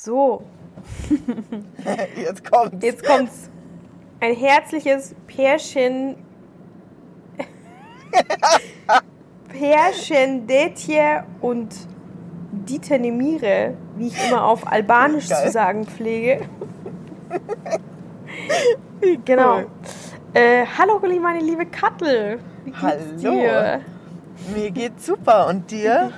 So, Jetzt kommt's. jetzt kommt's. Ein herzliches Pärchen. Pärchen Detje und Dieter Nemire, wie ich immer auf Albanisch Geil. zu sagen pflege. genau. Äh, hallo, meine liebe Kattel. Wie geht's Hallo. dir? Mir geht's super. Und dir?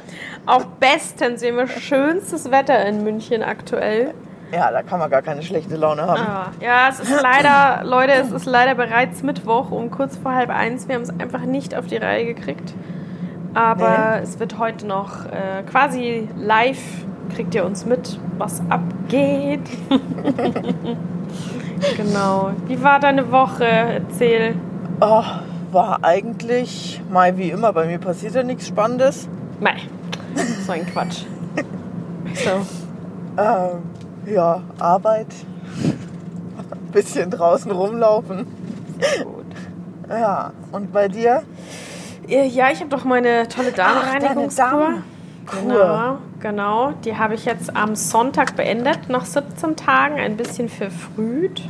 Auch bestens. Wir haben schönstes Wetter in München aktuell. Ja, da kann man gar keine schlechte Laune haben. Ah, ja, es ist leider, Leute, es ist leider bereits Mittwoch um kurz vor halb eins. Wir haben es einfach nicht auf die Reihe gekriegt. Aber es wird heute noch äh, quasi live, kriegt ihr uns mit, was abgeht. genau. Wie war deine Woche? Erzähl. Oh, war eigentlich mal wie immer. Bei mir passiert ja nichts Spannendes. Mei, so ein Quatsch. So. Ähm, ja, Arbeit. Bisschen draußen rumlaufen. Gut. Ja, und bei dir? Äh, Ja, ich habe doch meine tolle deine Genau, genau. Die habe ich jetzt am Sonntag beendet, nach 17 Tagen, ein bisschen verfrüht,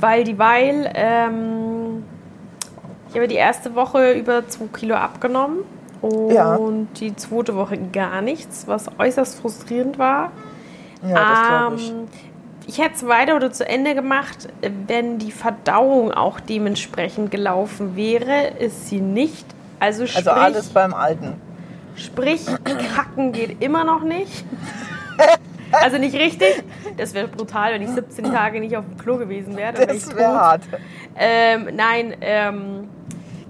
weil dieweil ähm, ich habe die erste Woche über 2 Kilo abgenommen und Ja. die zweite Woche gar nichts, was äußerst frustrierend war. Ja, das glaube ich. Ähm, ich hätte es weiter oder zu Ende gemacht, wenn die Verdauung auch dementsprechend gelaufen wäre, ist sie nicht. Also sprich, Also alles beim Alten. sprich kacken geht immer noch nicht. Also nicht richtig. Das wäre brutal, wenn ich 17 Tage nicht auf dem Klo gewesen wäre. Das wäre hart. Ähm, nein, ähm,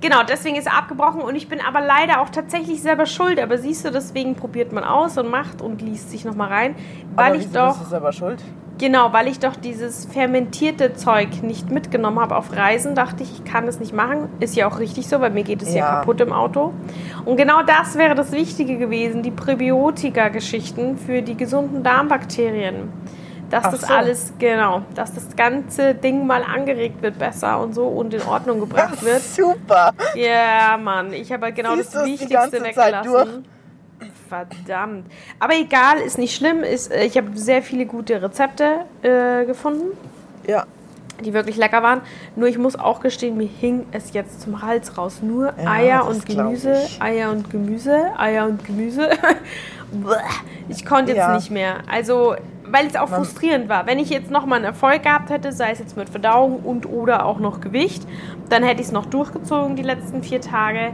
genau, deswegen ist er abgebrochen und ich bin aber leider auch tatsächlich selber schuld. Aber siehst du, deswegen probiert man aus und macht und liest sich nochmal rein. Weil Aber ich doch. bist du selber schuld? Genau, weil ich doch dieses fermentierte Zeug nicht mitgenommen habe auf Reisen, dachte ich, ich kann das nicht machen. Ist ja auch richtig so, weil mir geht es ja, Ja. kaputt im Auto. Und genau das wäre das Wichtige gewesen, die Präbiotika-Geschichten für die gesunden Darmbakterien. Dass Ach das so. alles, genau, dass das ganze Ding mal angeregt wird besser und so und in Ordnung gebracht wird. Super. Ja, Mann, ich habe halt genau Ziehst das die Wichtigste Zeit weggelassen. Verdammt. Aber egal, ist nicht schlimm. Ist, äh, ich habe sehr viele gute Rezepte äh, gefunden, Ja, die wirklich lecker waren. Nur ich muss auch gestehen, mir hing es jetzt zum Hals raus. Nur Ja, Eier und Gemüse. Eier und Gemüse, Eier und Gemüse. Ich konnte jetzt Ja. nicht mehr. Also, weil es auch frustrierend war. Wenn ich jetzt nochmal einen Erfolg gehabt hätte, sei es jetzt mit Verdauung und oder auch noch Gewicht, dann hätte ich es noch durchgezogen die letzten vier Tage.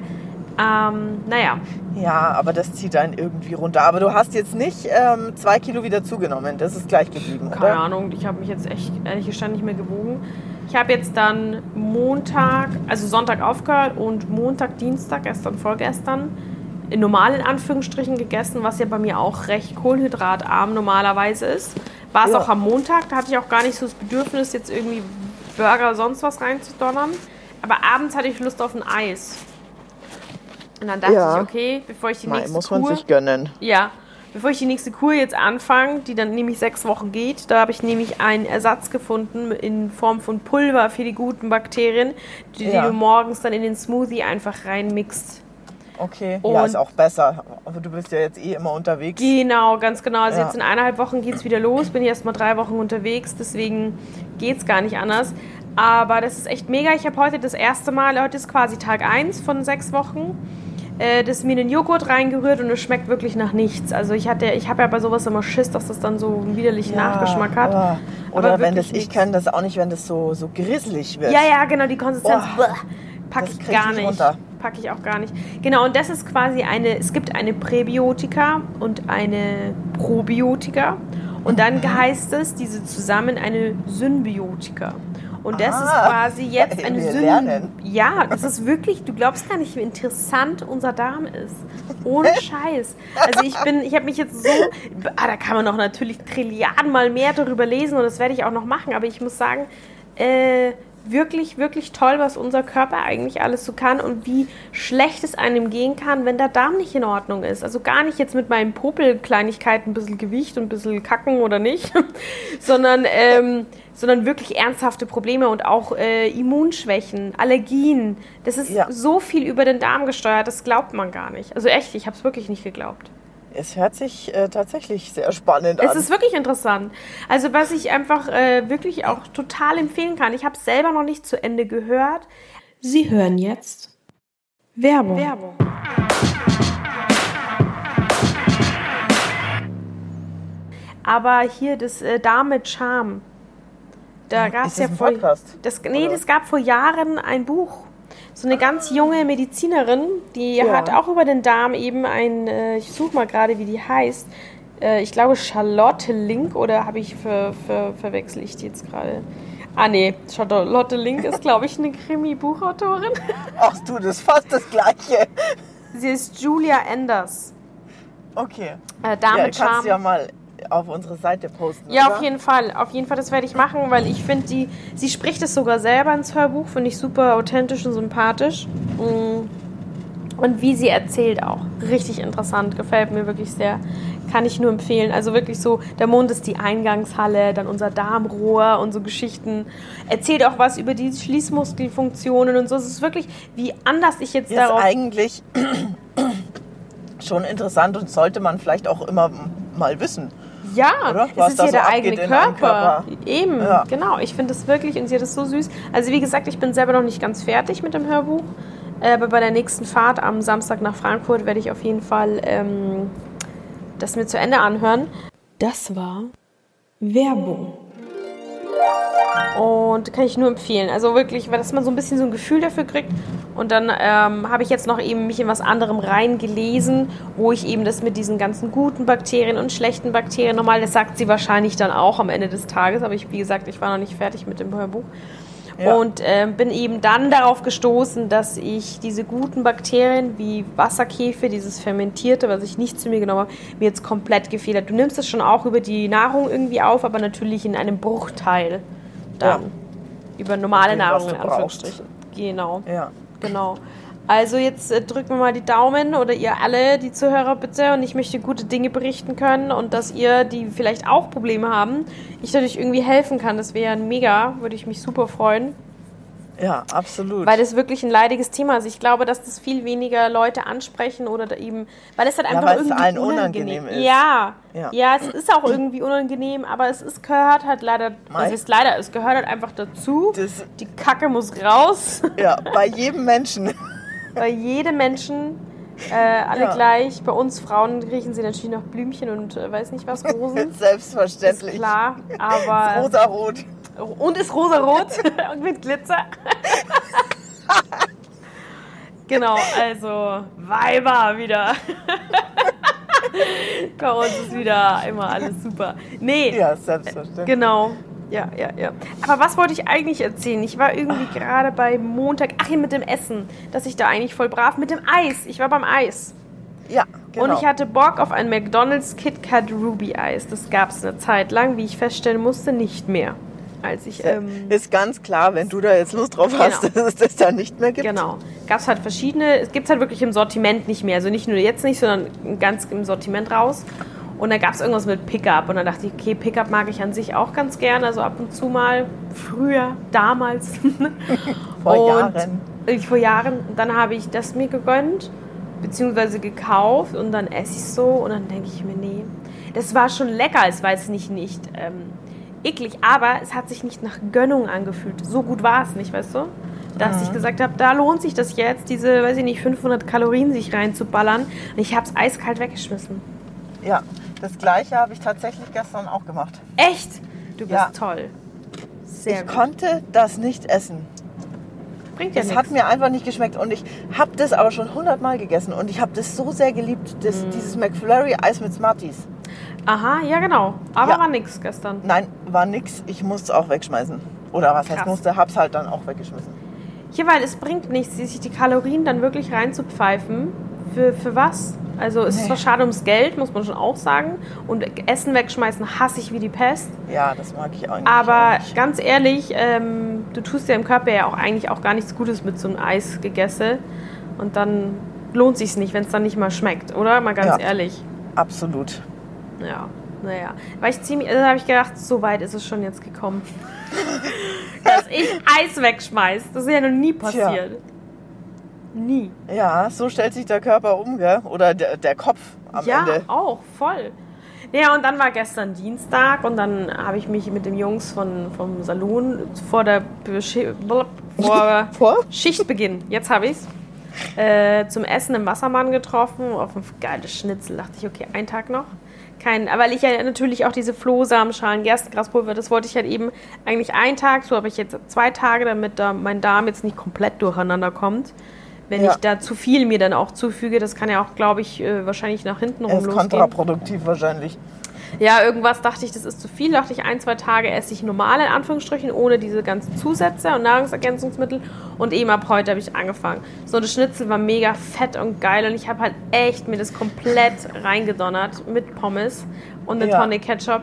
Ähm, naja, ja, aber das zieht einen irgendwie runter. Aber du hast jetzt nicht ähm, zwei Kilo wieder zugenommen. Das ist gleich geblieben, Keine oder? Ahnung, ich habe mich jetzt echt ehrlich gestanden nicht mehr gewogen. Ich habe jetzt dann Montag, also Sonntag aufgehört und Montag, Dienstag, gestern, vorgestern, normal in Anführungsstrichen gegessen, was ja bei mir auch recht kohlenhydratarm normalerweise ist. War es Ja. auch am Montag, da hatte ich auch gar nicht so das Bedürfnis, jetzt irgendwie Burger oder sonst was reinzudonnern. Aber abends hatte ich Lust auf ein Eis. Und dann dachte Ja. ich, okay, bevor ich die Mei, nächste muss man Kur... sich gönnen. Ja, bevor ich die nächste Kur jetzt anfange, die dann nämlich sechs Wochen geht, da habe ich nämlich einen Ersatz gefunden in Form von Pulver für die guten Bakterien, die, die Ja. du morgens dann in den Smoothie einfach reinmixst. Okay, Und- ja, ist auch besser. Aber du bist ja jetzt eh immer unterwegs. Genau, ganz genau. Also Ja. jetzt in eineinhalb Wochen geht es wieder los, bin ich erst mal drei Wochen unterwegs, deswegen geht es gar nicht anders. Aber das ist echt mega. Ich habe heute das erste Mal, heute ist quasi Tag 1 von sechs Wochen, äh, das mir in den Joghurt reingerührt und es schmeckt wirklich nach nichts. Also ich hatte, ich habe ja bei sowas immer Schiss, dass das dann so einen widerlichen Ja, Nachgeschmack hat. aber- Oder wenn das, ich nix. kann das auch nicht, wenn das so, so grisselig wird. Ja, ja, genau, die Konsistenz packe ich gar nicht nicht. runter. Packe ich auch gar nicht. Genau, und das ist quasi eine, es gibt eine Präbiotika und eine Probiotika. Und dann Mhm. heißt es, diese zusammen eine Symbiotika. Und das ist Ah, quasi jetzt eine lernen. Ja, das ist wirklich, du glaubst gar nicht, wie interessant unser Darm ist. Ohne Scheiß. Also ich bin, ich habe mich jetzt so, ah, da kann man noch natürlich Trilliarden mal mehr darüber lesen und das werde ich auch noch machen, aber ich muss sagen, äh, wirklich, wirklich toll, was unser Körper eigentlich alles so kann und wie schlecht es einem gehen kann, wenn der Darm nicht in Ordnung ist. Also gar nicht jetzt mit meinen Popelkleinigkeiten, ein bisschen Gewicht und ein bisschen Kacken oder nicht, sondern, ähm, sondern wirklich ernsthafte Probleme und auch äh, Immunschwächen, Allergien. Das ist Ja. so viel über den Darm gesteuert, das glaubt man gar nicht. Also echt, ich habe es wirklich nicht geglaubt. Es hört sich äh, tatsächlich sehr spannend Es an. ist wirklich interessant. Also was ich einfach äh, wirklich auch total empfehlen kann. Ich habe es selber noch nicht zu Ende gehört. Sie hören jetzt Werbung. Werbung. Aber hier das äh, Dame Charme. Da gab es Ist ja vor, Podcast? das, nee, Oder? das gab vor Jahren ein Buch. So eine ganz junge Medizinerin, die Ja. hat auch über den Darm eben ein, äh, ich suche mal gerade, wie die heißt. Äh, ich glaube Charlotte Link oder habe ich ver, ver, verwechsel ich die jetzt gerade? Ah nee, Charlotte Link ist, glaube ich, eine Krimi-Buchautorin. Ach du, das ist fast das Gleiche. Sie ist Julia Enders. Okay. Äh, Ja, Dame kannst du ja mal auf unsere Seite posten. Ja, oder? auf jeden Fall. Auf jeden Fall, das werde ich machen, weil ich finde, die, sie spricht es sogar selber ins Hörbuch, finde ich super authentisch und sympathisch. Mm. Und wie sie erzählt auch. Richtig interessant, gefällt mir wirklich sehr. Kann ich nur empfehlen. Also wirklich so, der Mond ist die Eingangshalle, dann unser Darmrohr und so Geschichten. Erzählt auch was über die Schließmuskelfunktionen und so. Es ist wirklich, wie anders ich jetzt ist darauf... eigentlich schon interessant und sollte man vielleicht auch immer mal wissen. Ja, Oder? es ist da ja so eigene Körper. Körper. Eben, Ja. genau. Ich finde das wirklich und sie hat es so süß. Also wie gesagt, ich bin selber noch nicht ganz fertig mit dem Hörbuch. Aber bei der nächsten Fahrt am Samstag nach Frankfurt werde ich auf jeden Fall ähm, das mir zu Ende anhören. Das war Werbung. Und kann ich nur empfehlen. Also wirklich, weil dass man so ein bisschen so ein Gefühl dafür kriegt. Und dann ähm, habe ich jetzt noch eben mich in was anderem reingelesen, wo ich eben das mit diesen ganzen guten Bakterien und schlechten Bakterien, normal, das sagt sie wahrscheinlich dann auch am Ende des Tages, aber ich, wie gesagt, ich war noch nicht fertig mit dem Hörbuch. Ja. Und ähm, bin eben dann darauf gestoßen, dass ich diese guten Bakterien wie Wasserkäfer, dieses Fermentierte, was ich nicht zu mir genommen habe, mir jetzt komplett gefehlt hat. Du nimmst es schon auch über die Nahrung irgendwie auf, aber natürlich in einem Bruchteil dann. Ja. Über normale was Nahrung in. Anführungsstrichen. Genau, Ja. genau. Also jetzt äh, drücken wir mal die Daumen oder ihr alle, die Zuhörer bitte. Und ich möchte gute Dinge berichten können und dass ihr, die vielleicht auch Probleme haben, ich dadurch irgendwie helfen kann. Das wäre mega, würde ich mich super freuen. Ja, absolut. Weil das wirklich ein leidiges Thema ist. Ich glaube, dass das viel weniger Leute ansprechen oder eben, weil es halt Ja, einfach weil es irgendwie allen unangenehm, unangenehm ist. Ja, Ja. ja, es ist auch irgendwie unangenehm, aber es ist, gehört halt leider, Mei. es ist leider, es gehört halt einfach dazu. Das- Die Kacke muss raus. ja, bei jedem Menschen. Bei jedem Menschen, äh, alle Ja. gleich. Bei uns Frauen riechen sie natürlich noch Blümchen und äh, weiß nicht was, Rosen. ist Selbstverständlich. klar, aber... Rosarot. Und ist rosarot und mit Glitzer. genau, also Weiber wieder. Bei uns ist wieder immer alles super. Nee, Ja, selbstverständlich. genau. Ja, ja, ja. Aber was wollte ich eigentlich erzählen? Ich war irgendwie gerade bei Montag, ach hier mit dem Essen, dass ich da eigentlich voll brav, mit dem Eis. Ich war beim Eis. Ja, genau. Und ich hatte Bock auf ein McDonald's Kit Kat Ruby Eis. Das gab es eine Zeit lang, wie ich feststellen musste, nicht mehr. Als ich, ähm, ist ganz klar, wenn du da jetzt Lust drauf hast, Genau. dass es das da nicht mehr gibt. genau. Gab es halt verschiedene, es gibt es halt wirklich im Sortiment nicht mehr. Also nicht nur jetzt nicht, sondern ganz im Sortiment raus. Und dann gab es irgendwas mit Pickup. Und dann dachte ich, okay, Pickup mag ich an sich auch ganz gerne. Also ab und zu mal, früher, damals. Vor und Jahren. Ich, vor Jahren. Und dann habe ich das mir gegönnt, beziehungsweise gekauft. Und dann esse ich so. Und dann denke ich mir, nee. Das war schon lecker. Es war jetzt nicht, nicht ähm, eklig, aber es hat sich nicht nach Gönnung angefühlt. So gut war es nicht, weißt du? Dass ich gesagt habe, da lohnt sich das jetzt, diese, weiß ich nicht, 500 Kalorien sich reinzuballern. Und ich habe es eiskalt weggeschmissen. Ja, das gleiche habe ich tatsächlich gestern auch gemacht. Echt? Du bist Ja. toll. Sehr ich gut. konnte das nicht essen. Bringt ja Es hat mir einfach nicht geschmeckt und ich habe das aber schon hundertmal gegessen und ich habe das so sehr geliebt, das, Mm. dieses McFlurry Eis mit Smarties. Aha, ja genau. Aber Ja. war nix gestern. Nein, war nix, ich musste es auch wegschmeißen. Oder was heißt Krass. musste, hab's halt dann auch weggeschmissen. Hier, weil es bringt nichts, sich die Kalorien dann wirklich reinzupfeifen. Für, für was? Also es ist Nee. zwar schade ums Geld, muss man schon auch sagen. Und Essen wegschmeißen hasse ich wie die Pest. Ja, das mag ich eigentlich Aber auch nicht. ganz ehrlich, ähm, du tust ja im Körper ja auch eigentlich auch gar nichts Gutes mit so einem Eis gegessen. Und dann lohnt sich's nicht, wenn es dann nicht mal schmeckt, oder? Mal ganz Ja. ehrlich. Absolut. Ja, naja. Weil ich ziemlich, also habe ich gedacht, so weit ist es schon jetzt gekommen. Dass ich Eis wegschmeiß. Das ist ja noch nie passiert. Nie. Ja, so stellt sich der Körper um, gell? Oder der, der Kopf. am ja, Ende. auch, voll. Ja, und dann war gestern Dienstag und dann habe ich mich mit den Jungs von, vom Salon vor der Beschi- vor Vor? Schichtbeginn, jetzt habe ich es, äh, zum Essen im Wassermann getroffen, auf ein geiles Schnitzel. Dachte ich, okay, ein Tag noch. Kein, weil ich ja natürlich auch diese Flohsamenschalen, Gerstengraspulver, das wollte ich halt eben eigentlich einen Tag, so habe ich jetzt zwei Tage, damit da mein Darm jetzt nicht komplett durcheinander kommt. Wenn Ja. ich da zu viel mir dann auch zufüge, das kann ja auch, glaube ich, äh, wahrscheinlich nach hinten rum ist losgehen. kontraproduktiv wahrscheinlich. Ja, irgendwas dachte ich, das ist zu viel. Dachte ich, ein, zwei Tage esse ich normal, in Anführungsstrichen, ohne diese ganzen Zusätze und Nahrungsergänzungsmittel. Und eben ab heute habe ich angefangen. So, das Schnitzel war mega fett und geil und ich habe halt echt mir das komplett reingedonnert mit Pommes und eine Ja. Tonne Ketchup.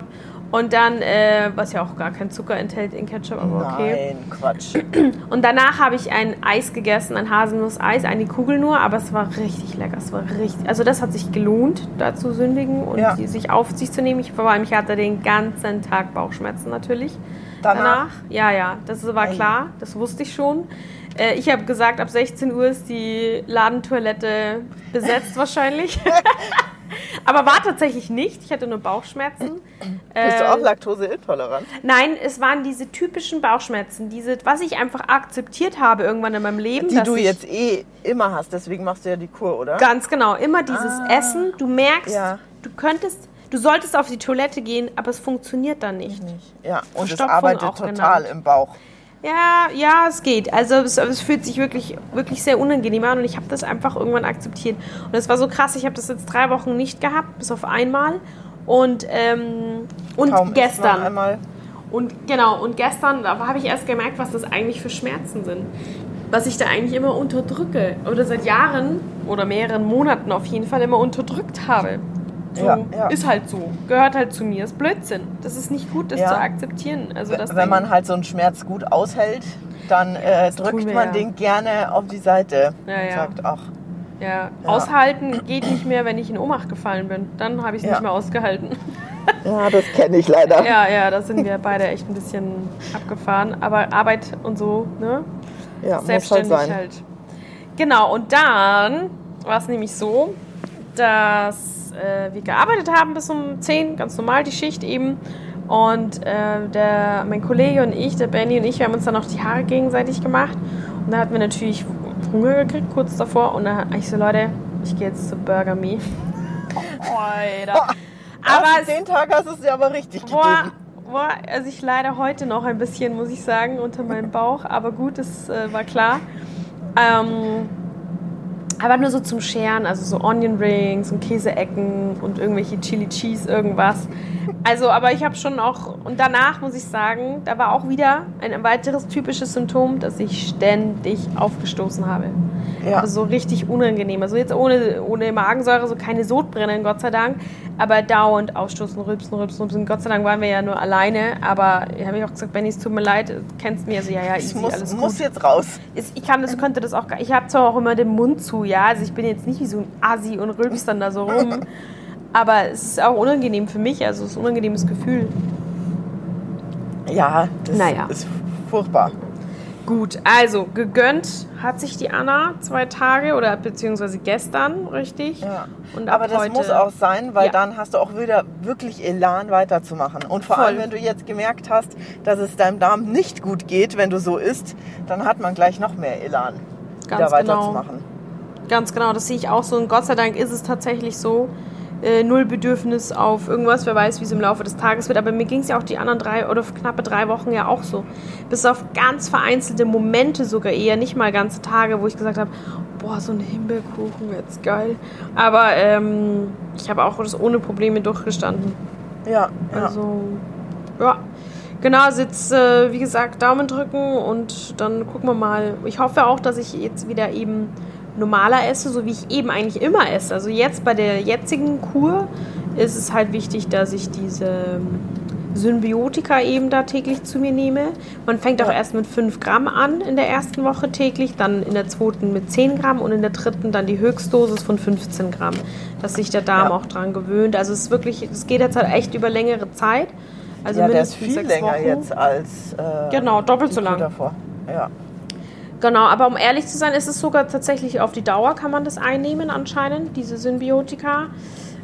Und dann, äh, was ja auch gar kein Zucker enthält in Ketchup, aber okay. Nein, Quatsch. Und danach habe ich ein Eis gegessen, ein Haselnuss-Eis, eine Kugel nur, aber es war richtig lecker. Es war richtig, also das hat sich gelohnt, da zu sündigen und Ja. sich auf sich zu nehmen. Ich, vor allem, ich hatte den ganzen Tag Bauchschmerzen natürlich. Danach? Ja, ja, das war klar, das wusste ich schon. Äh, ich habe gesagt, ab 16 Uhr ist die Ladentoilette besetzt wahrscheinlich. aber war tatsächlich nicht. Ich hatte nur Bauchschmerzen. Bist du Äh, auch laktoseintolerant? Nein, es waren diese typischen Bauchschmerzen, diese, was ich einfach akzeptiert habe irgendwann in meinem Leben. Die du jetzt eh immer hast, deswegen machst du ja die Kur, oder? Ganz genau, immer dieses Ah. Essen. Du merkst, Ja. du könntest, du solltest auf die Toilette gehen, aber es funktioniert dann nicht. Ja, und es arbeitet auch total genannt. im Bauch. Ja, ja, es geht. Also es, es fühlt sich wirklich, wirklich sehr unangenehm an und ich habe das einfach irgendwann akzeptiert. Und es war so krass, ich habe das jetzt drei Wochen nicht gehabt, bis auf einmal. Und, ähm, und Kaum gestern. einmal. Und genau, und gestern, da habe ich erst gemerkt, was das eigentlich für Schmerzen sind. Was ich da eigentlich immer unterdrücke. Oder seit Jahren oder mehreren Monaten auf jeden Fall immer unterdrückt habe. So, Ja, ja. Ist halt so. Gehört halt zu mir. Ist Blödsinn. Das ist nicht gut, das Ja. zu akzeptieren. Also, das Wenn man halt so einen Schmerz gut aushält, dann äh, drückt man den gerne auf die Seite. Ja, ja. Und sagt, ach, ja. Aushalten geht nicht mehr, wenn ich in Ohnmacht gefallen bin. Dann habe ich es nicht mehr ausgehalten. ja, das kenne ich leider. Ja, ja, da sind wir beide echt ein bisschen abgefahren. Aber Arbeit und so, ne? Ja, muss halt selbstständig sein. halt. Genau, und dann war es nämlich so, dass äh, wir gearbeitet haben bis um 10, ganz normal die Schicht eben. Und äh, der, mein Kollege und ich, der Benny und ich, wir haben uns dann noch die Haare gegenseitig gemacht. Und da hatten wir natürlich Hunger gekriegt kurz davor. Und dann habe ich so, Leute, ich gehe jetzt zu Burger Me. Alter. Aber Aber es, den Tag hast du es dir aber richtig Boah, gegeben. boah, also ich leide heute noch ein bisschen, muss ich sagen, unter meinem Bauch. Aber gut, das äh, war klar. Ähm, aber nur so zum Scheren, also so Onion Rings und Käseecken und irgendwelche Chili Cheese, irgendwas. Also, aber ich habe schon auch, und danach muss ich sagen, da war auch wieder ein weiteres typisches Symptom, dass ich ständig aufgestoßen habe. Ja. Also so richtig unangenehm. Also jetzt ohne, ohne Magensäure, so keine Sodbrennen, Gott sei Dank. Aber dauernd aufstoßen, rülpsen, rülpsen, rülpsen. Gott sei Dank waren wir ja nur alleine. Aber ich habe ich auch gesagt, Benni, es tut mir leid, du kennst mich. Also ja, ja, easy, muss, alles gut. muss jetzt raus. Ich kann das, könnte das auch Ich habe zwar auch immer den Mund zu, ja. Also ich bin jetzt nicht wie so ein Assi und rülps dann da so rum. Aber es ist auch unangenehm für mich. Also es ist ein unangenehmes Gefühl. Ja, das Naja. ist furchtbar. Gut, also gegönnt hat sich die Anna zwei Tage oder beziehungsweise gestern, richtig? Ja. Und ab Aber das heute, muss auch sein, weil Ja. dann hast du auch wieder wirklich Elan weiterzumachen. Und vor Voll. allem, wenn du jetzt gemerkt hast, dass es deinem Darm nicht gut geht, wenn du so isst, dann hat man gleich noch mehr Elan, wieder Ganz genau. weiterzumachen. Ganz genau, das sehe ich auch so. Und Gott sei Dank ist es tatsächlich so. Äh, null Bedürfnis auf irgendwas, wer weiß, wie es im Laufe des Tages wird. Aber mir ging es ja auch die anderen drei oder knappe drei Wochen ja auch so. Bis auf ganz vereinzelte Momente sogar eher, nicht mal ganze Tage, wo ich gesagt habe, boah, so ein Himbeerkuchen, jetzt geil. Aber ähm, ich habe auch das ohne Probleme durchgestanden. Ja, ja. Also, ja. Genau, also jetzt, äh, wie gesagt, Daumen drücken und dann gucken wir mal. Ich hoffe auch, dass ich jetzt wieder eben normaler esse, so wie ich eben eigentlich immer esse. Also jetzt bei der jetzigen Kur ist es halt wichtig, dass ich diese ähm, Symbiotika eben da täglich zu mir nehme. Man fängt auch Ja. erst mit 5 Gramm an in der ersten Woche täglich, dann in der zweiten mit 10 Gramm und in der dritten dann die Höchstdosis von 15 Gramm, dass sich der Darm Ja. auch dran gewöhnt. Also es ist wirklich, es geht jetzt halt echt über längere Zeit. Also ja, der ist mindestens viel länger Wochen. jetzt als äh, Genau, doppelt so lang. davor. Ja. Genau, aber um ehrlich zu sein, ist es sogar tatsächlich auf die Dauer kann man das einnehmen anscheinend, diese Symbiotika.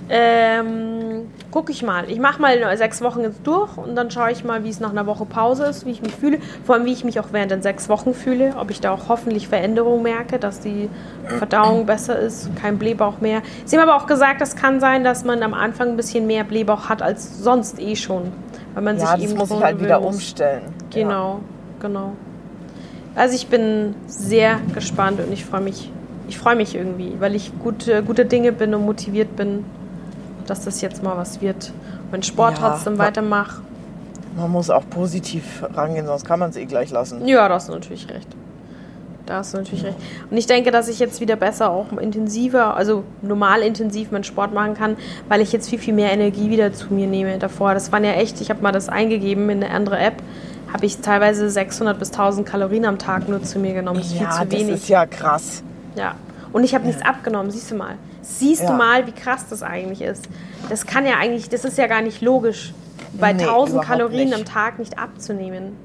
Ähm, gucke ich mal. Ich mache mal sechs Wochen jetzt durch und dann schaue ich mal, wie es nach einer Woche Pause ist, wie ich mich fühle. Vor allem, wie ich mich auch während den sechs Wochen fühle. Ob ich da auch hoffentlich Veränderungen merke, dass die Verdauung besser ist, kein Blähbauch mehr. Sie haben aber auch gesagt, es kann sein, dass man am Anfang ein bisschen mehr Blähbauch hat als sonst eh schon. Weil man Ja, sich das eben muss ich halt wieder gewöhnen muss. umstellen. Genau, genau. Also ich bin sehr gespannt und ich freue mich, ich freue mich irgendwie, weil ich gute, gute Dinge bin und motiviert bin, dass das jetzt mal was wird. Mein Sport Ja, trotzdem ma- weitermache. Ja. Man muss auch positiv rangehen, sonst kann man es eh gleich lassen. Ja, da hast du natürlich recht. Da hast du natürlich recht. Und ich denke, dass ich jetzt wieder besser auch intensiver, also normal intensiv meinen Sport machen kann, weil ich jetzt viel, viel mehr Energie wieder zu mir nehme. Davor, das waren ja echt, ich habe mal das eingegeben in eine andere App, habe ich teilweise 600 bis 1000 Kalorien am Tag nur zu mir genommen. Das ist viel ja, zu das wenig. ist ja krass. Ja. Und ich habe nichts abgenommen, siehst du mal. Siehst du Ja. mal, wie krass das eigentlich ist. Das kann ja eigentlich, das ist ja gar nicht logisch, bei Nee, 1000 überhaupt Kalorien nicht. am Tag nicht abzunehmen.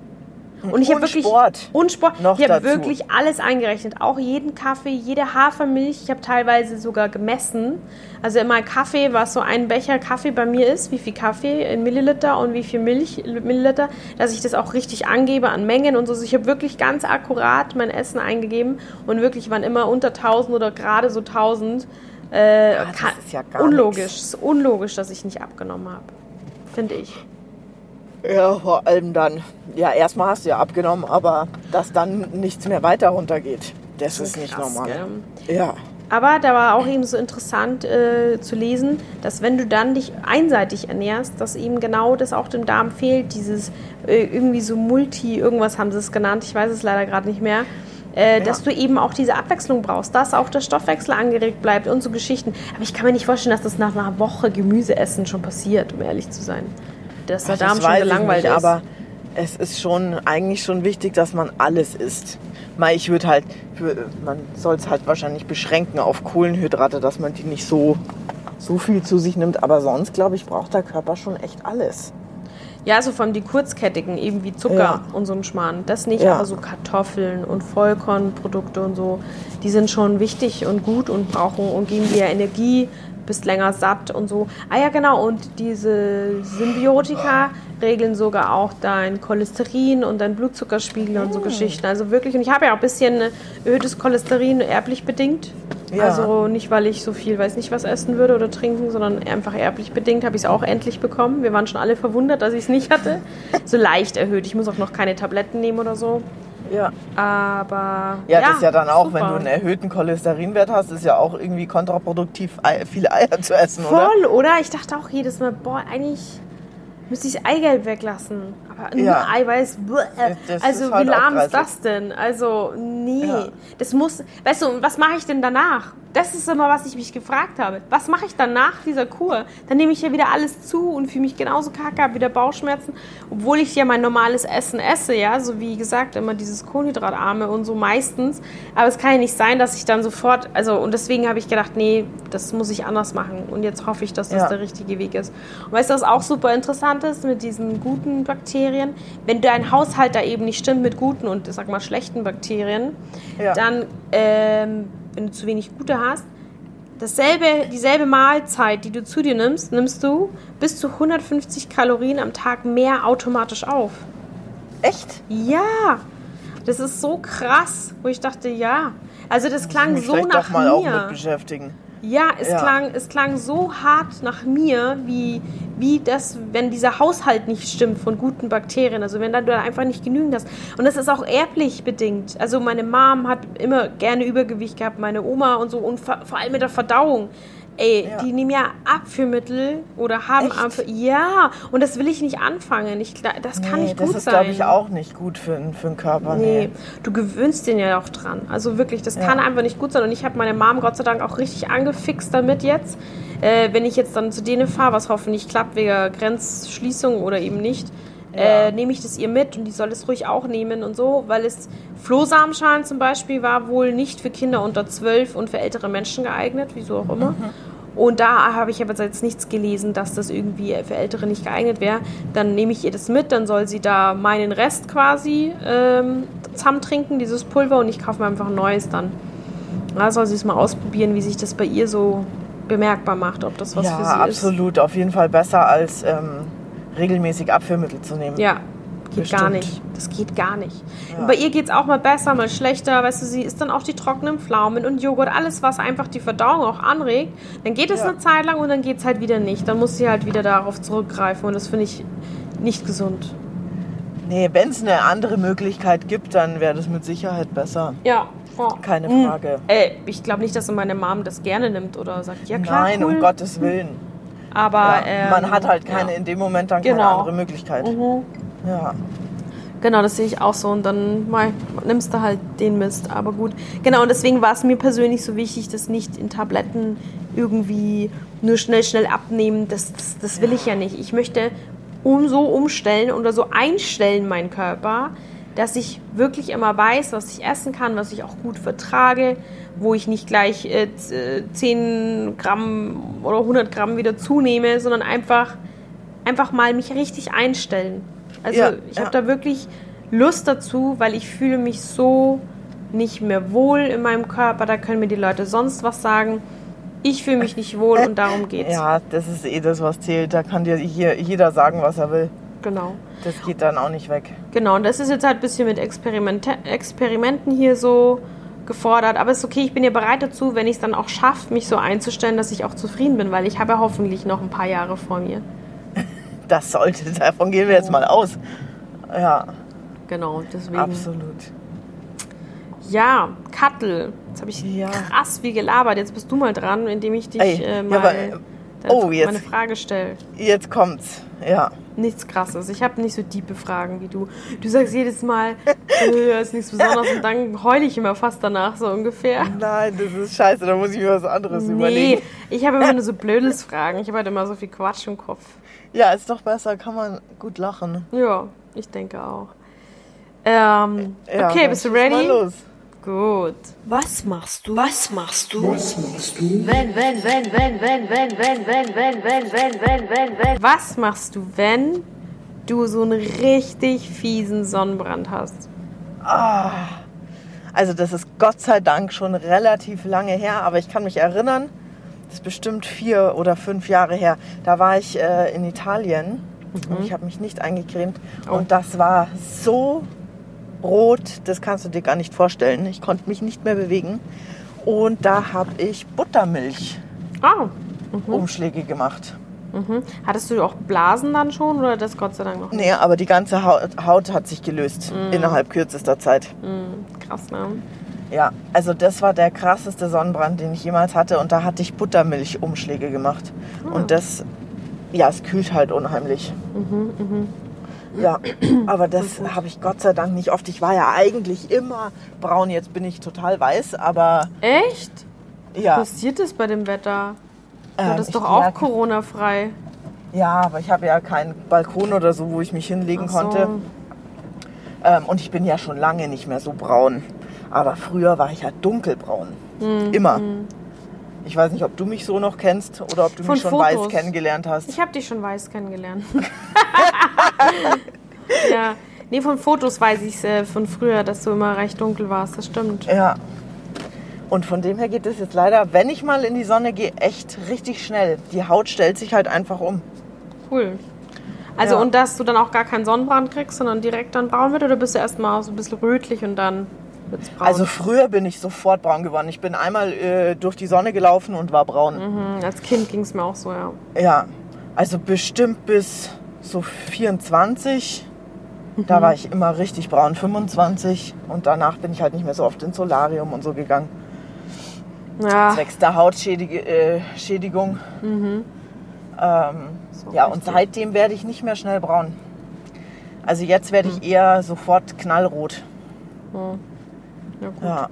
Und ich habe wirklich Sport. und Sport. Noch ich habe wirklich alles eingerechnet, auch jeden Kaffee, jede Hafermilch. Ich habe teilweise sogar gemessen. Also immer Kaffee, was so ein Becher Kaffee bei mir ist, wie viel Kaffee in Milliliter und wie viel Milch Milliliter, dass ich das auch richtig angebe an Mengen und so. Also ich habe wirklich ganz akkurat mein Essen eingegeben und wirklich waren immer unter 1000 oder gerade so 1000. Äh, Ah, das ist ja gar unlogisch. nix. Unlogisch, dass ich nicht abgenommen habe. Finde ich. Ja, vor allem dann. Ja, erstmal hast du ja abgenommen, aber dass dann nichts mehr weiter runtergeht, das ist nicht Krass, normal. gell? Ja. Aber da war auch eben so interessant äh, zu lesen, dass wenn du dann dich einseitig ernährst, dass eben genau das auch dem Darm fehlt, dieses äh, irgendwie so Multi, irgendwas haben sie es genannt, ich weiß es leider gerade nicht mehr, äh, Ja. dass du eben auch diese Abwechslung brauchst, dass auch der Stoffwechsel angeregt bleibt und so Geschichten. Aber ich kann mir nicht vorstellen, dass das nach einer Woche Gemüseessen schon passiert, um ehrlich zu sein. Dass der Ach, Darm das schon gelangweilt nicht, ist. aber es ist schon eigentlich schon wichtig, dass man alles isst. Ich würde halt, man soll es halt wahrscheinlich beschränken auf Kohlenhydrate, dass man die nicht so, so viel zu sich nimmt. Aber sonst, glaube ich, braucht der Körper schon echt alles. Ja, also vor allem die kurzkettigen, eben wie Zucker Ja. und so ein Schmarrn. Das nicht, Ja. aber so Kartoffeln und Vollkornprodukte und so, die sind schon wichtig und gut und brauchen und geben dir Energie, bist länger satt und so. Ah ja, genau, und diese Symbiotika regeln sogar auch dein Cholesterin und dein Blutzuckerspiegel und so Geschichten. Also wirklich, und ich habe ja auch ein bisschen erhöhtes Cholesterin erblich bedingt. Ja. Also nicht, weil ich so viel, weiß nicht, was essen würde oder trinken, sondern einfach erblich bedingt habe ich es auch endlich bekommen. Wir waren schon alle verwundert, dass ich es nicht hatte. So leicht erhöht. Ich muss auch noch keine Tabletten nehmen oder so. Ja. Aber. Ja, das ist ja dann auch, wenn super. du einen erhöhten Cholesterinwert hast, ist ja auch irgendwie kontraproduktiv, viele Eier zu essen, oder? Voll, oder? Ich dachte auch jedes Mal, boah, eigentlich müsste ich das Eigelb weglassen. Aber Ja. Eiweiß. das also halt wie lahm ist das denn? Also, nee. Ja. Das muss. Weißt du, und was mache ich denn danach? Das ist immer, was ich mich gefragt habe. Was mache ich dann nach dieser Kur? Dann nehme ich ja wieder alles zu und fühle mich genauso kacke, habe wieder Bauchschmerzen, obwohl ich ja mein normales Essen esse, ja, so wie gesagt, immer dieses Kohlenhydratarme und so meistens. Aber es kann ja nicht sein, dass ich dann sofort, also und deswegen habe ich gedacht, nee, das muss ich anders machen. Und jetzt hoffe ich, dass das Ja. der richtige Weg ist. Und weißt du, was auch super interessant ist mit diesen guten Bakterien? Wenn dein Haushalt da eben nicht stimmt mit guten und sag mal schlechten Bakterien, Ja. dann, ähm, wenn du zu wenig gute hast, dasselbe, dieselbe Mahlzeit, die du zu dir nimmst, nimmst du bis zu 150 Kalorien am Tag mehr automatisch auf. Echt? Ja, das ist so krass, wo ich dachte, ja. Also das klang Mich so nach doch mal auch mit mir. beschäftigen. Ja, es, Ja. Klang, es klang so hart nach mir, wie, wie das, wenn dieser Haushalt nicht stimmt von guten Bakterien. Also wenn da du da einfach nicht genügend hast. Und das ist auch erblich bedingt. Also meine Mom hat immer gerne Übergewicht gehabt, meine Oma und so. Und vor allem mit der Verdauung. Ey, Ja. die nehmen ja Abführmittel oder haben Echt? Abführ Ja, und das will ich nicht anfangen. Ich, das kann Nee, nicht das gut ist, sein. glaube ich, auch nicht gut für, für den Körper. Nee, du gewöhnst den ja auch dran. Also wirklich, das kann einfach nicht gut sein. Und ich habe meine Mom Gott sei Dank auch richtig angefixt damit jetzt. Äh, wenn ich jetzt dann zu denen fahre, was hoffentlich klappt wegen Grenzschließung oder eben nicht, Ja. äh, nehme ich das ihr mit und die soll es ruhig auch nehmen und so, weil es Flohsamenschalen zum Beispiel war wohl nicht für Kinder unter 12 und für ältere Menschen geeignet, wieso auch immer. Und da habe ich aber jetzt nichts gelesen, dass das irgendwie für Ältere nicht geeignet wäre. Dann nehme ich ihr das mit, dann soll sie da meinen Rest quasi ähm, zusammen trinken, dieses Pulver, und ich kaufe mir einfach ein neues dann. Da soll sie es mal ausprobieren, wie sich das bei ihr so bemerkbar macht, ob das was ja, für sie absolut. Auf jeden Fall besser als ähm, regelmäßig Abführmittel zu nehmen. Ja, geht Bestimmt. gar nicht. Das geht gar nicht. Ja. Bei ihr geht es auch mal besser, mal schlechter. Weißt du, sie isst dann auch die trockenen Pflaumen und Joghurt, alles, was einfach die Verdauung auch anregt. Dann geht es Ja. eine Zeit lang und dann geht es halt wieder nicht. Dann muss sie halt wieder darauf zurückgreifen und das finde ich nicht gesund. Nee, wenn es eine andere Möglichkeit gibt, dann wäre das mit Sicherheit besser. Ja. Keine Mm. Frage. Ey, ich glaube nicht, dass meine Mom das gerne nimmt oder sagt, ja klar, Nein, cool. um Gottes Willen. Aber Ja, ähm, man hat halt keine ja. in dem Moment dann keine Genau. andere Möglichkeit. Mhm. Ja. Genau, das sehe ich auch so. Und dann mei, nimmst du halt den Mist. Aber gut. Genau, und deswegen war es mir persönlich so wichtig, das nicht in Tabletten irgendwie nur schnell, schnell abnehmen. Das, das, das will ich ja nicht. Ich möchte um so umstellen oder so einstellen meinen Körper, dass ich wirklich immer weiß, was ich essen kann, was ich auch gut vertrage, wo ich nicht gleich äh, z- äh, 10 Gramm oder 100 Gramm wieder zunehme, sondern einfach, einfach mal mich richtig einstellen. Also Ja, ich ja. habe da wirklich Lust dazu, weil ich fühle mich so nicht mehr wohl in meinem Körper. Da können mir die Leute sonst was sagen. Ich fühle mich nicht wohl und darum geht's. ja, das ist eh das, was zählt. Da kann dir hier jeder sagen, was er will. Genau. Das geht dann auch nicht weg. Genau, und das ist jetzt halt ein bisschen mit Experimente Experimenten hier so gefordert. Aber es ist okay, ich bin ja bereit dazu, wenn ich es dann auch schaffe, mich so einzustellen, dass ich auch zufrieden bin, weil ich habe ja hoffentlich noch ein paar Jahre vor mir. Das sollte, davon gehen wir jetzt mal aus. Ja, Genau, deswegen. absolut. Ja, Kattel. Jetzt habe ich Ja. krass viel gelabert. Jetzt bist du mal dran, indem ich dich Ey, äh, ja, mal aber, deine- oh, jetzt- meine Frage stelle. Jetzt kommt's. Ja. Nichts krasses. Ich habe nicht so tiefe Fragen wie du. Du sagst jedes Mal, äh, ist nichts Besonderes und dann heule ich immer fast danach, so ungefähr. Nein, das ist scheiße, da muss ich mir was anderes Nee, überlegen. ich habe immer nur so blödes Fragen. Ich habe halt immer so viel Quatsch im Kopf. Ja, ist doch besser, kann man gut lachen. Ja, ich denke auch. Ähm, Ja, okay, bist du schieß mal ready? los. Gut. Was machst du? Was machst du? Was machst du? Wenn, wenn, wenn, wenn, wenn, wenn, wenn, wenn, wenn, wenn, wenn, wenn, wenn, wenn. Was machst du, wenn du so einen richtig fiesen Sonnenbrand hast? Also das ist Gott sei Dank schon relativ lange her, aber ich kann mich erinnern, das ist bestimmt vier oder fünf Jahre her. Da war ich äh, in Italien und ich habe mich nicht eingecremt und das war so rot, das kannst du dir gar nicht vorstellen. Ich konnte mich nicht mehr bewegen und da habe ich Buttermilch Ah, Umschläge gemacht. mhm. Hattest du auch Blasen dann schon oder das Gott sei Dank noch nicht? Nee, aber die ganze Haut, hat sich gelöst innerhalb kürzester Zeit. Mhm, krass, ne? Ja, also das war der krasseste Sonnenbrand, den ich jemals hatte. Und da hatte ich Buttermilchumschläge gemacht. Und das, ja, es kühlt halt unheimlich. Ja, aber das habe ich Gott sei Dank nicht oft. Ich war ja eigentlich immer braun, jetzt bin ich total weiß, aber Echt? ja. Was passiert das bei dem Wetter? ähm, das ist ich doch auch Corona-frei. Ja, aber ich habe ja keinen Balkon oder so, wo ich mich hinlegen so. konnte. Ähm, und ich bin ja schon lange nicht mehr so braun. Aber früher war ich ja dunkelbraun. Hm, Immer. Ich weiß nicht, ob du mich so noch kennst oder ob du Von mich schon Fotos. weiß kennengelernt hast. Ich habe dich schon weiß kennengelernt. ja. Nee, von Fotos weiß ich äh, von früher, dass du immer recht dunkel warst. Das stimmt. Ja. Und von dem her geht es jetzt leider, wenn ich mal in die Sonne gehe, echt richtig schnell. Die Haut stellt sich halt einfach um. Cool. Also Ja. und dass du dann auch gar keinen Sonnenbrand kriegst, sondern direkt dann braun wird oder bist du erstmal so ein bisschen rötlich und dann wird's braun? Also früher bin ich sofort braun geworden. Ich bin einmal äh, durch die Sonne gelaufen und war braun. Mhm, als Kind ging es mir auch so, ja. Ja, also bestimmt bis so 24. Mhm. Da war ich immer richtig braun, 25. Und danach bin ich halt nicht mehr so oft ins Solarium und so gegangen. Ja, Zwecks der Hautschädigung. Äh, Schädigung. Ähm, so ja, und richtig. seitdem werde ich nicht mehr schnell braun. Also jetzt werde Mhm. ich eher sofort knallrot. Ja, gut. Ja.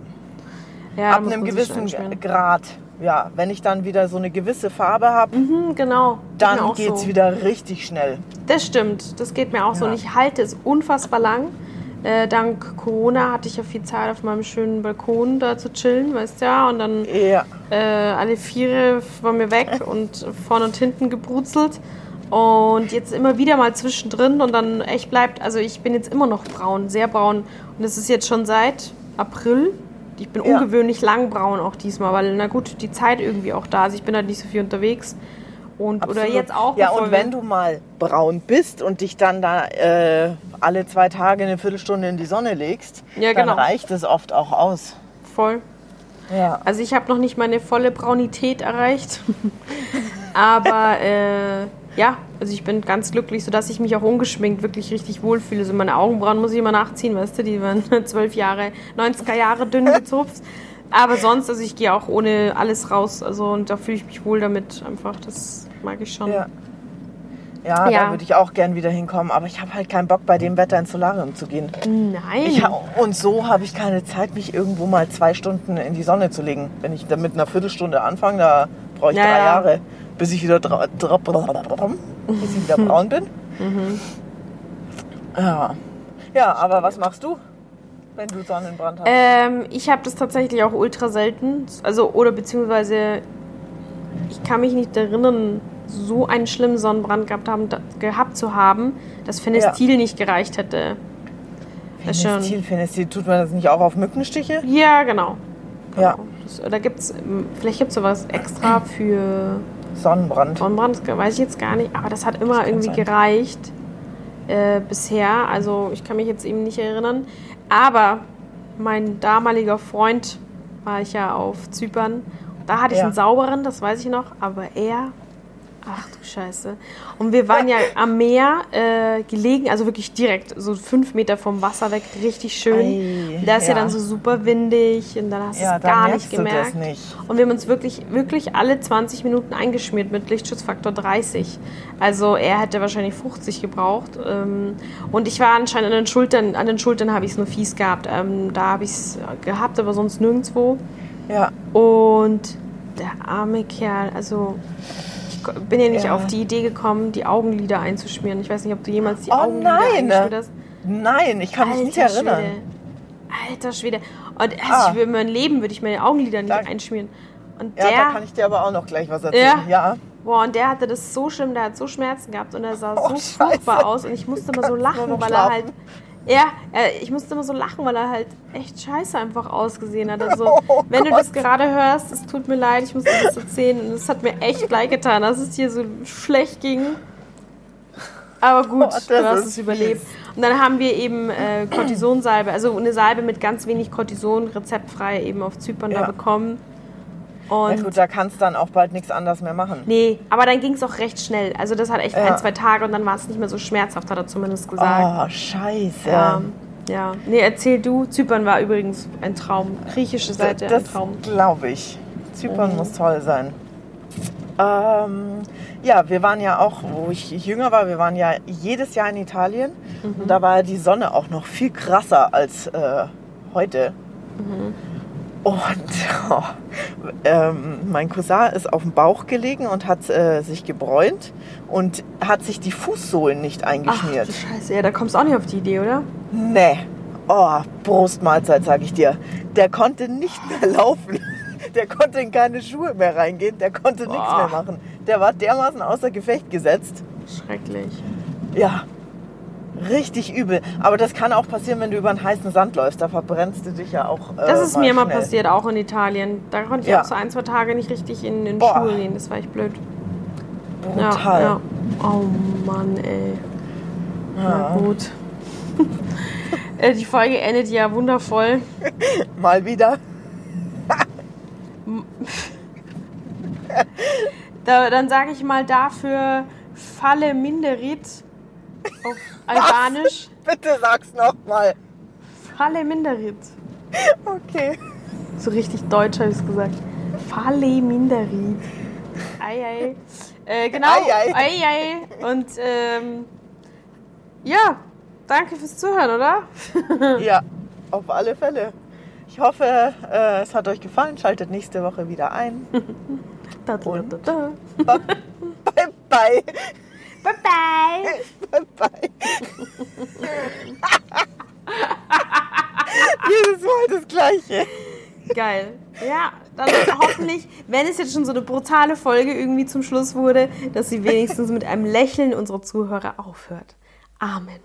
Ja, Ab einem gewissen. Grad. Ja, wenn ich dann wieder so eine gewisse Farbe habe, Mhm, genau. Dann geht es so. wieder richtig schnell. Das stimmt, das geht mir auch so. Ja. Und ich halte es unfassbar lang. Äh, dank Corona hatte ich ja viel Zeit auf meinem schönen Balkon da zu chillen, weißt du ja. Und dann Ja. äh, alle Viere von mir weg und vorne und hinten gebrutzelt. Und jetzt immer wieder mal zwischendrin und dann echt bleibt, also ich bin jetzt immer noch braun, sehr braun. Und das ist jetzt schon seit April ich bin Ja. ungewöhnlich langbraun auch diesmal, weil, na gut, die Zeit irgendwie auch da. Also ich bin halt nicht so viel unterwegs. Und, oder Absolut. jetzt auch. Ja, und wenn du mal braun bist und dich dann da äh, alle zwei Tage eine Viertelstunde in die Sonne legst, Ja, dann genau. reicht es oft auch aus. Voll. Ja. Also ich habe noch nicht meine volle Braunität erreicht. Aber äh, ja, also ich bin ganz glücklich, sodass ich mich auch ungeschminkt wirklich richtig wohlfühle. So meine Augenbrauen muss ich immer nachziehen, weißt du, die waren zwölf Jahre, 90er Jahre dünn gezupft. Aber sonst, also ich gehe auch ohne alles raus. Also und da fühle ich mich wohl damit einfach. Das mag ich schon. Ja. Ja, Ja. da würde ich auch gern wieder hinkommen, aber ich habe halt keinen Bock, bei dem Wetter ins Solarium zu gehen. Nein. Ich und so habe ich keine Zeit, mich irgendwo mal zwei Stunden in die Sonne zu legen. Wenn ich da mit einer Viertelstunde anfange, da brauche ich Ja, drei ja. Jahre, bis ich wieder bis ich wieder braun bin. Mhm. Ja. ja, aber was machst du, wenn du Sonnenbrand hast? Ähm, ich habe das tatsächlich auch ultra selten. Also, oder beziehungsweise, ich kann mich nicht erinnern, so einen schlimmen Sonnenbrand gehabt, haben, gehabt zu haben, dass Fenestil nicht gereicht hätte. Fenestil, Fenestil, tut man das nicht auch auf Mückenstiche? Ja, genau. Ja, genau. Das, da gibt's, vielleicht gibt es sowas extra für Sonnenbrand. Sonnenbrand, das weiß ich jetzt gar nicht, aber das hat immer kann irgendwie sein. gereicht äh, bisher. Also ich kann mich jetzt eben nicht erinnern. Aber mein damaliger Freund war ich ja auf Zypern. Da hatte ich Ja. einen sauberen, das weiß ich noch, aber er. Ach du Scheiße. Und wir waren ja am Meer äh, gelegen, also wirklich direkt, so fünf Meter vom Wasser weg, richtig schön. Ei, da ist ja. ja. dann so super windig und dann hast du Ja, es gar nicht gemerkt. nicht. Und wir haben uns wirklich, wirklich alle 20 Minuten eingeschmiert mit Lichtschutzfaktor 30. Also er hätte wahrscheinlich 50 gebraucht. Ähm, Und ich war anscheinend an den Schultern, an den Schultern habe ich es nur fies gehabt. Ähm, Da habe ich es gehabt, aber sonst nirgendwo. Ja, Und der arme Kerl, also bin ja nicht Ja. auf die Idee gekommen, die Augenlider einzuschmieren. Ich weiß nicht, ob du jemals die Oh Augenlider nein! eingeschmiert hast. nein, ich kann mich nicht erinnern. Schwede. Alter Schwede. Und also Ah. ich, mein Leben würde ich meine Augenlider nicht Da- einschmieren. Und Ja, der, da kann ich dir aber auch noch gleich was erzählen. Ja. Boah, und der hatte das so schlimm, der hat so Schmerzen gehabt und er sah Oh, so Scheiße. furchtbar aus und ich musste immer so lachen, weil er halt. Ja, äh, ich musste immer so lachen, weil er halt echt scheiße einfach ausgesehen hat. Also, Oh wenn du Gott. das gerade hörst, es tut mir leid, ich muss dir das erzählen und es hat mir echt leid getan, dass es dir so schlecht ging. Aber gut, Oh, du hast es überlebt. Und dann haben wir eben äh, Cortisonsalbe, also eine Salbe mit ganz wenig Cortison, rezeptfrei eben auf Zypern da Ja. Bekommen. Ja Und gut, da kannst dann auch bald nichts anderes mehr machen. Nee, aber dann ging es auch recht schnell. Also das hat echt Ja. ein, zwei Tage und dann war es nicht mehr so schmerzhaft, hat er zumindest gesagt. Oh, scheiße. ja. ja. Nee, erzähl du. Zypern war übrigens ein Traum. Griechische Seite das ein Traum. glaube ich. Zypern Mhm. muss toll sein. Ähm, ja, wir waren ja auch, wo ich jünger war, wir waren ja jedes Jahr in Italien. Mhm. Und da war die Sonne auch noch viel krasser als äh, heute. Mhm. Und oh, ähm, mein Cousin ist auf dem Bauch gelegen und hat äh, sich gebräunt und hat sich die Fußsohlen nicht Ach eingeschmiert. du Scheiße, ja, da kommst du auch nicht auf die Idee, oder? Nee. Oh, Brustmahlzeit, sag ich dir. Der konnte nicht mehr laufen. Der konnte in keine Schuhe mehr reingehen. Der konnte nichts mehr machen. Der war dermaßen außer Gefecht gesetzt. Schrecklich. Ja. Richtig übel. Aber das kann auch passieren, wenn du über einen heißen Sand läufst. Da verbrennst du dich ja auch. Äh, Das ist mir mal schnell. passiert, auch in Italien. Da konnte ich Ja. auch so ein, zwei Tage nicht richtig in den Boah. Schuhe gehen. Das war echt blöd. Brutal. Ja, ja. Oh Mann, ey. Na gut. Äh, Die Folge endet ja wundervoll. Mal wieder. Da, dann sage ich mal dafür Falle Minderit auf Albanisch. Bitte sag's nochmal. Falle Minderit. Okay. So richtig deutsch habe ich es gesagt. Falle Minderit. Ei, ei. Äh, genau. Ei, ei. ei, ei. Und ähm, ja, danke fürs Zuhören, oder? Ja, auf alle Fälle. Ich hoffe, äh, es hat euch gefallen. Schaltet nächste Woche wieder ein. Da, da, da, da. Bye bye. Bye bye. Bye bye. Jedes Mal das Gleiche. Geil. Ja, dann hoffentlich, wenn es jetzt schon so eine brutale Folge irgendwie zum Schluss wurde, dass sie wenigstens mit einem Lächeln unsere Zuhörer aufhört. Amen.